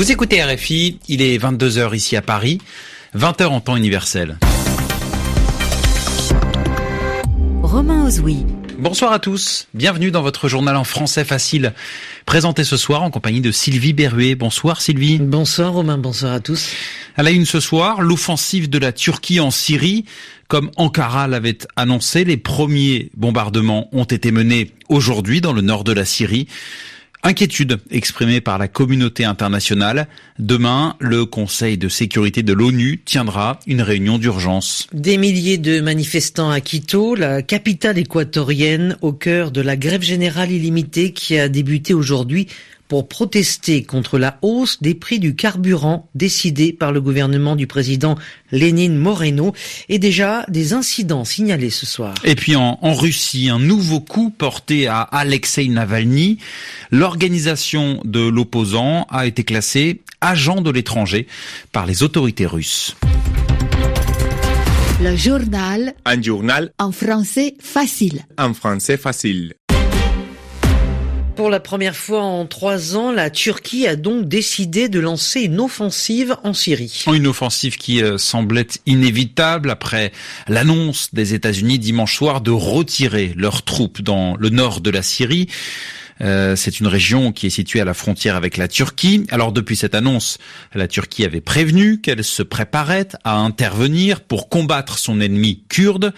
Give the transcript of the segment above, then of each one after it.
Vous écoutez RFI, il est 22h ici à Paris, 20h en temps universel. Romain Ozoui. Bonsoir à tous, bienvenue dans votre journal en français facile, présenté ce soir en compagnie de Sylvie Berruet. Bonsoir Sylvie. Bonsoir Romain, bonsoir à tous. À la une ce soir, l'offensive de la Turquie en Syrie. Comme Ankara l'avait annoncé, les premiers bombardements ont été menés aujourd'hui dans le nord de la Syrie. Inquiétude exprimée par la communauté internationale. Demain, le Conseil de sécurité de l'ONU tiendra une réunion d'urgence. Des milliers de manifestants à Quito, la capitale équatorienne, au cœur de la grève générale illimitée qui a débuté aujourd'hui pour protester contre la hausse des prix du carburant décidée par le gouvernement du président Lénine Moreno et déjà des incidents signalés ce soir. Et puis en, en Russie, un nouveau coup porté à Alexei Navalny. L'organisation de l'opposant a été classée agent de l'étranger par les autorités russes. Le journal Un journal en français facile. en français facile. Pour la première fois en trois ans, la Turquie a donc décidé de lancer une offensive en Syrie. Une offensive qui euh, semblait inévitable après l'annonce des États-Unis dimanche soir de retirer leurs troupes dans le nord de la Syrie. Euh, c'est une région qui est située à la frontière avec la Turquie. Alors depuis cette annonce, la Turquie avait prévenu qu'elle se préparait à intervenir pour combattre son ennemi kurde.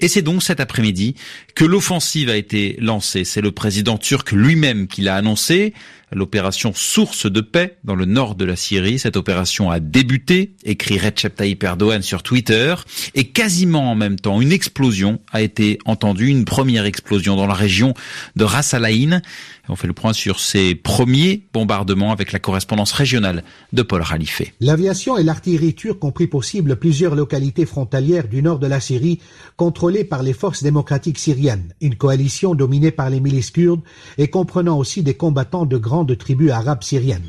Et c'est donc cet après-midi que l'offensive a été lancée. C'est le président turc lui-même qui l'a annoncé. L'opération Source de paix dans le nord de la Syrie. Cette opération a débuté, écrit Recep Tayyip Erdogan sur Twitter. Et quasiment en même temps, une explosion a été entendue, une première explosion dans la région de Ras Al Ain. On fait le point sur ces premiers bombardements avec la correspondance régionale de Paul Khalife. L'aviation et l'artillerie ont pris pour plusieurs localités frontalières du nord de la Syrie, contrôlées par les forces démocratiques syriennes, une coalition dominée par les milices kurdes et comprenant aussi des combattants de grandes tribus arabes syriennes.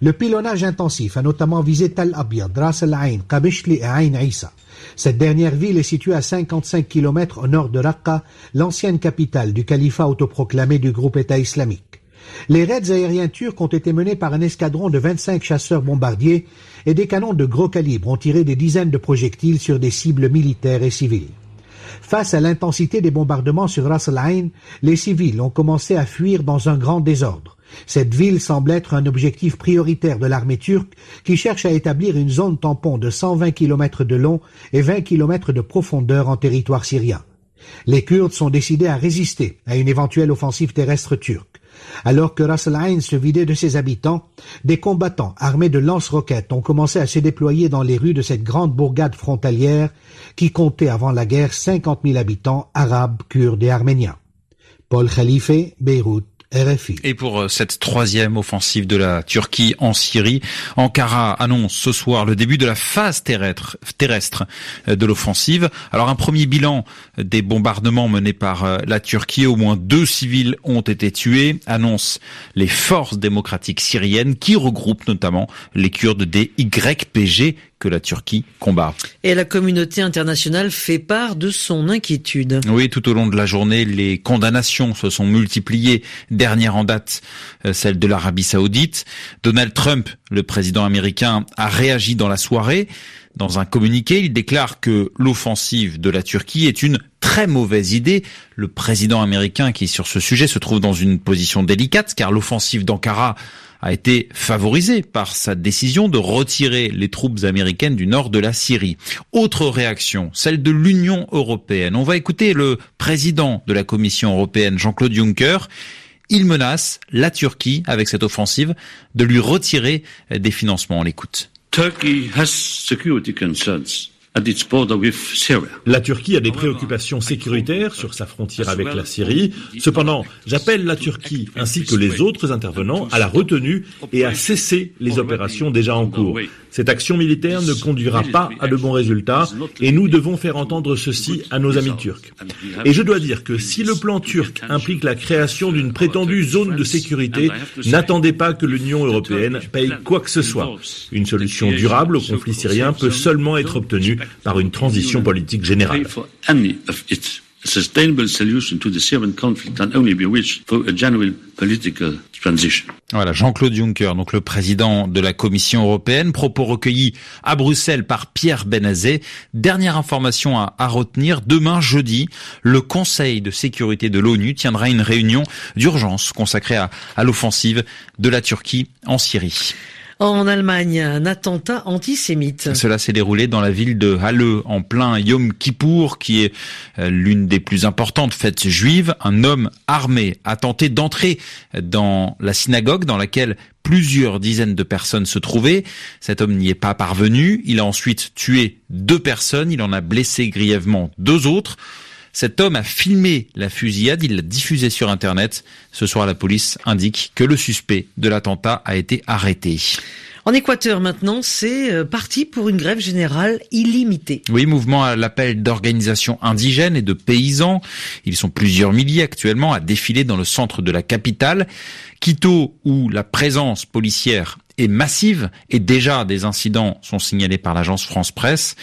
Le pilonnage intensif a notamment visé Tal Abyad, Ras Al Ain, Qabishli et Ain Issa. Cette dernière ville est située à 55 km au nord de Raqqa, l'ancienne capitale du califat autoproclamé du groupe État islamique. Les raids aériens turcs ont été menés par un escadron de 25 chasseurs bombardiers et des canons de gros calibre ont tiré des dizaines de projectiles sur des cibles militaires et civiles. Face à l'intensité des bombardements sur Ras les civils ont commencé à fuir dans un grand désordre. Cette ville semble être un objectif prioritaire de l'armée turque qui cherche à établir une zone tampon de 120 km de long et 20 km de profondeur en territoire syrien. Les Kurdes sont décidés à résister à une éventuelle offensive terrestre turque. Alors que Ras se vidait de ses habitants, des combattants armés de lance-roquettes ont commencé à se déployer dans les rues de cette grande bourgade frontalière qui comptait avant la guerre 50 000 habitants arabes, kurdes et arméniens. Paul Khalife, Beyrouth, Et pour euh, cette troisième offensive de la Turquie en Syrie, Ankara annonce ce soir le début de la phase terrestre, terrestre euh, de l'offensive. Alors un premier bilan des bombardements menés par euh, la Turquie, au moins deux civils ont été tués, annonce les forces démocratiques syriennes qui regroupent notamment les Kurdes des YPG que la Turquie combat. Et la communauté internationale fait part de son inquiétude. Oui, tout au long de la journée, les condamnations se sont multipliées. Dernière en date, euh, celle de l'Arabie saoudite. Donald Trump, le président américain, a réagi dans la soirée. Dans un communiqué, il déclare que l'offensive de la Turquie est une très mauvaise idée. Le président américain qui, sur ce sujet, se trouve dans une position délicate, car l'offensive d'Ankara a été favorisée par sa décision de retirer les troupes américaines du nord de la Syrie. Autre réaction, celle de l'Union européenne. On va écouter le président de la Commission européenne, Jean-Claude Juncker. Il menace la Turquie, avec cette offensive, de lui retirer des financements. On l'écoute. La Turquie a des préoccupations sécuritaires sur sa frontière avec la Syrie. Cependant, j'appelle la Turquie ainsi que les autres intervenants à la retenue et à cesser les opérations déjà en cours. Cette action militaire ne conduira pas à de bons résultats et nous devons faire entendre ceci à nos amis turcs. Et je dois dire que si le plan turc implique la création d'une prétendue zone de sécurité, n'attendez pas que l'Union européenne paye quoi que ce soit. Une solution durable au conflit syrien peut seulement être obtenue par une transition politique générale. sustainable solution to the Syrian conflict can only be reached through a genuine political transition. Voilà, Jean-Claude Juncker, donc le président de la Commission européenne, propos recueillis à Bruxelles par Pierre Benazet. Dernière information à, à retenir, demain jeudi, le Conseil de sécurité de l'ONU tiendra une réunion d'urgence consacrée à, à l'offensive de la Turquie en Syrie. En Allemagne, un attentat antisémite. Cela s'est déroulé dans la ville de Halle, en plein Yom Kippour, qui est euh, l'une des plus importantes fêtes juives. Un homme armé a tenté d'entrer dans la synagogue dans laquelle plusieurs dizaines de personnes se trouvaient. Cet homme n'y est pas parvenu. Il a ensuite tué deux personnes. Il en a blessé grièvement deux autres. Cet homme a filmé la fusillade, il l'a diffusé sur Internet. Ce soir, la police indique que le suspect de l'attentat a été arrêté. En Équateur maintenant, c'est euh, parti pour une grève générale illimitée. Oui, mouvement à l'appel d'organisations indigènes et de paysans. Ils sont plusieurs milliers actuellement à défiler dans le centre de la capitale. Quito, où la présence policière est massive et déjà des incidents sont signalés par l'agence France Presse.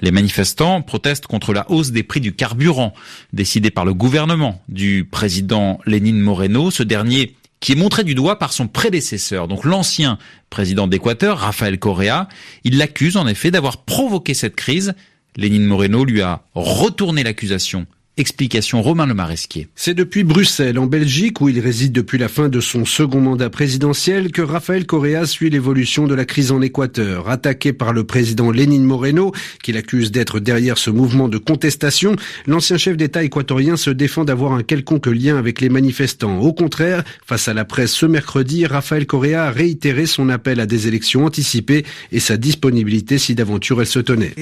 Les manifestants protestent contre la hausse des prix du carburant décidée par le gouvernement du président Lénine Moreno. Ce dernier qui est montré du doigt par son prédécesseur, donc l'ancien président d'Équateur, Rafael Correa. Il l'accuse en effet d'avoir provoqué cette crise. Lénine Moreno lui a retourné l'accusation Explication Romain Le Maresquier. C'est depuis Bruxelles, en Belgique, où il réside depuis la fin de son second mandat présidentiel, que Rafael Correa suit l'évolution de la crise en Équateur. Attaqué par le président Lénine Moreno, qui l'accuse d'être derrière ce mouvement de contestation, l'ancien chef d'État équatorien se défend d'avoir un quelconque lien avec les manifestants. Au contraire, face à la presse ce mercredi, Rafael Correa a réitéré son appel à des élections anticipées et sa disponibilité si d'aventure elle se tenait.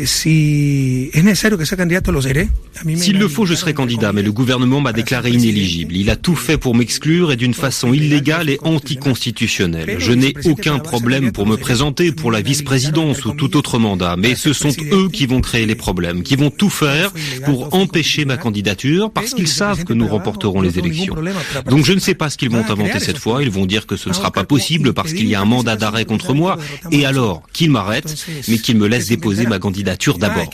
S'il le faut, je serai candidat, mais le gouvernement m'a déclaré inéligible. Il a tout fait pour m'exclure et d'une façon illégale et anticonstitutionnelle. Je n'ai aucun problème pour me présenter pour la vice-présidence ou tout autre mandat, mais ce sont eux qui vont créer les problèmes, qui vont tout faire pour empêcher ma candidature parce qu'ils savent que nous remporterons les élections. Donc je ne sais pas ce qu'ils vont inventer cette fois. Ils vont dire que ce ne sera pas possible parce qu'il y a un mandat d'arrêt contre moi. Et alors, qu'ils m'arrêtent, mais qu'ils me laissent déposer ma candidature d'abord.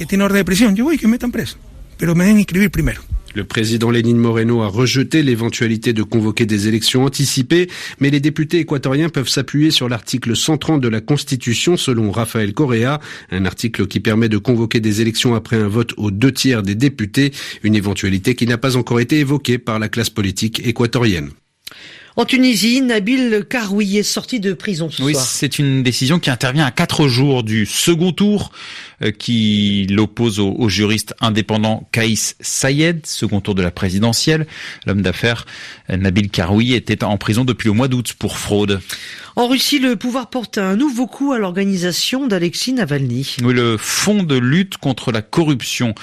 Le président Lénine Moreno a rejeté l'éventualité de convoquer des élections anticipées, mais les députés équatoriens peuvent s'appuyer sur l'article 130 de la Constitution selon Rafael Correa, un article qui permet de convoquer des élections après un vote aux deux tiers des députés, une éventualité qui n'a pas encore été évoquée par la classe politique équatorienne. En Tunisie, Nabil Karoui est sorti de prison ce oui, soir. c'est une décision qui intervient à quatre jours du second tour euh, qui l'oppose au, au, juriste indépendant Kaïs Sayed, second tour de la présidentielle. L'homme d'affaires euh, Nabil Karoui était en prison depuis le mois d'août pour fraude. En Russie, le pouvoir porte un nouveau coup à l'organisation d'Alexis Navalny. Le Fonds de lutte contre la corruption,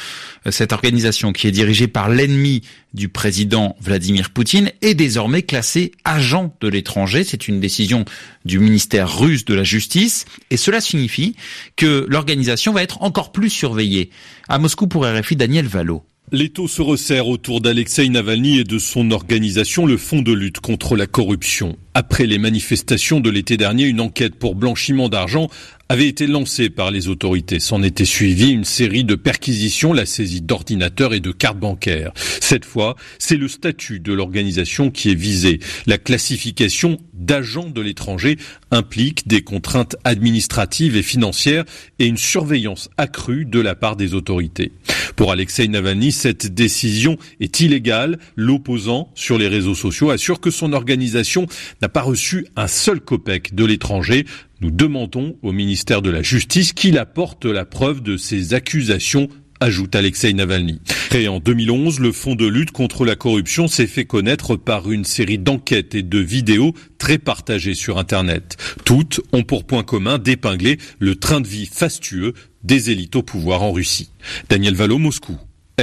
cette organisation qui est dirigée par l'ennemi du président Vladimir Poutine, est désormais classée agent de l'étranger. C'est une décision du ministère russe de la Justice. Et cela signifie que l'organisation va être encore plus surveillée. À Moscou pour RFI, Daniel Valo. L'étau se resserre autour d'Alexei Navalny et de son organisation, le Fonds de lutte contre la corruption. Après les manifestations de l'été dernier, une enquête pour blanchiment d'argent avait été lancée par les autorités. S'en était suivi une série de perquisitions, la saisie d'ordinateurs et de cartes bancaires. Cette fois, c'est le statut de l'organisation qui est visé. La classification d'agent de l'étranger implique des contraintes administratives et financières et une surveillance accrue de la part des autorités. Pour Alexei Navalny, cette décision est illégale. L'opposant sur les réseaux sociaux assure que son organisation n'a pas reçu un seul copec de l'étranger. Nous demandons au ministère de la Justice qu'il apporte la preuve de ces accusations ajoute Alexei Navalny. Créé en 2011, le Fonds de lutte contre la corruption s'est fait connaître par une série d'enquêtes et de vidéos très partagées sur Internet. Toutes ont pour point commun d'épingler le train de vie fastueux des élites au pouvoir en Russie. Daniel Valo, Moscou.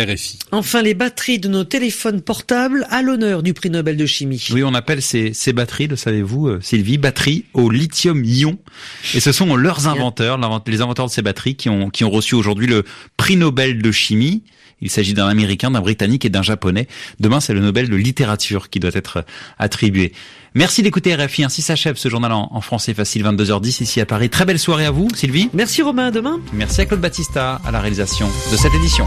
RFI. Enfin, les batteries de nos téléphones portables à l'honneur du prix Nobel de chimie. Oui, on appelle ces, ces batteries, le savez-vous, euh, Sylvie, batteries au lithium-ion. Et ce sont leurs inventeurs, les inventeurs de ces batteries qui ont, qui ont reçu aujourd'hui le prix Nobel de chimie. Il s'agit d'un Américain, d'un Britannique et d'un Japonais. Demain, c'est le Nobel de littérature qui doit être attribué. Merci d'écouter RFI. Ainsi s'achève ce journal en, en, français facile 22h10 ici à Paris. Très belle soirée à vous, Sylvie. Merci Romain, à demain. Merci à Claude Battista à la réalisation de cette édition.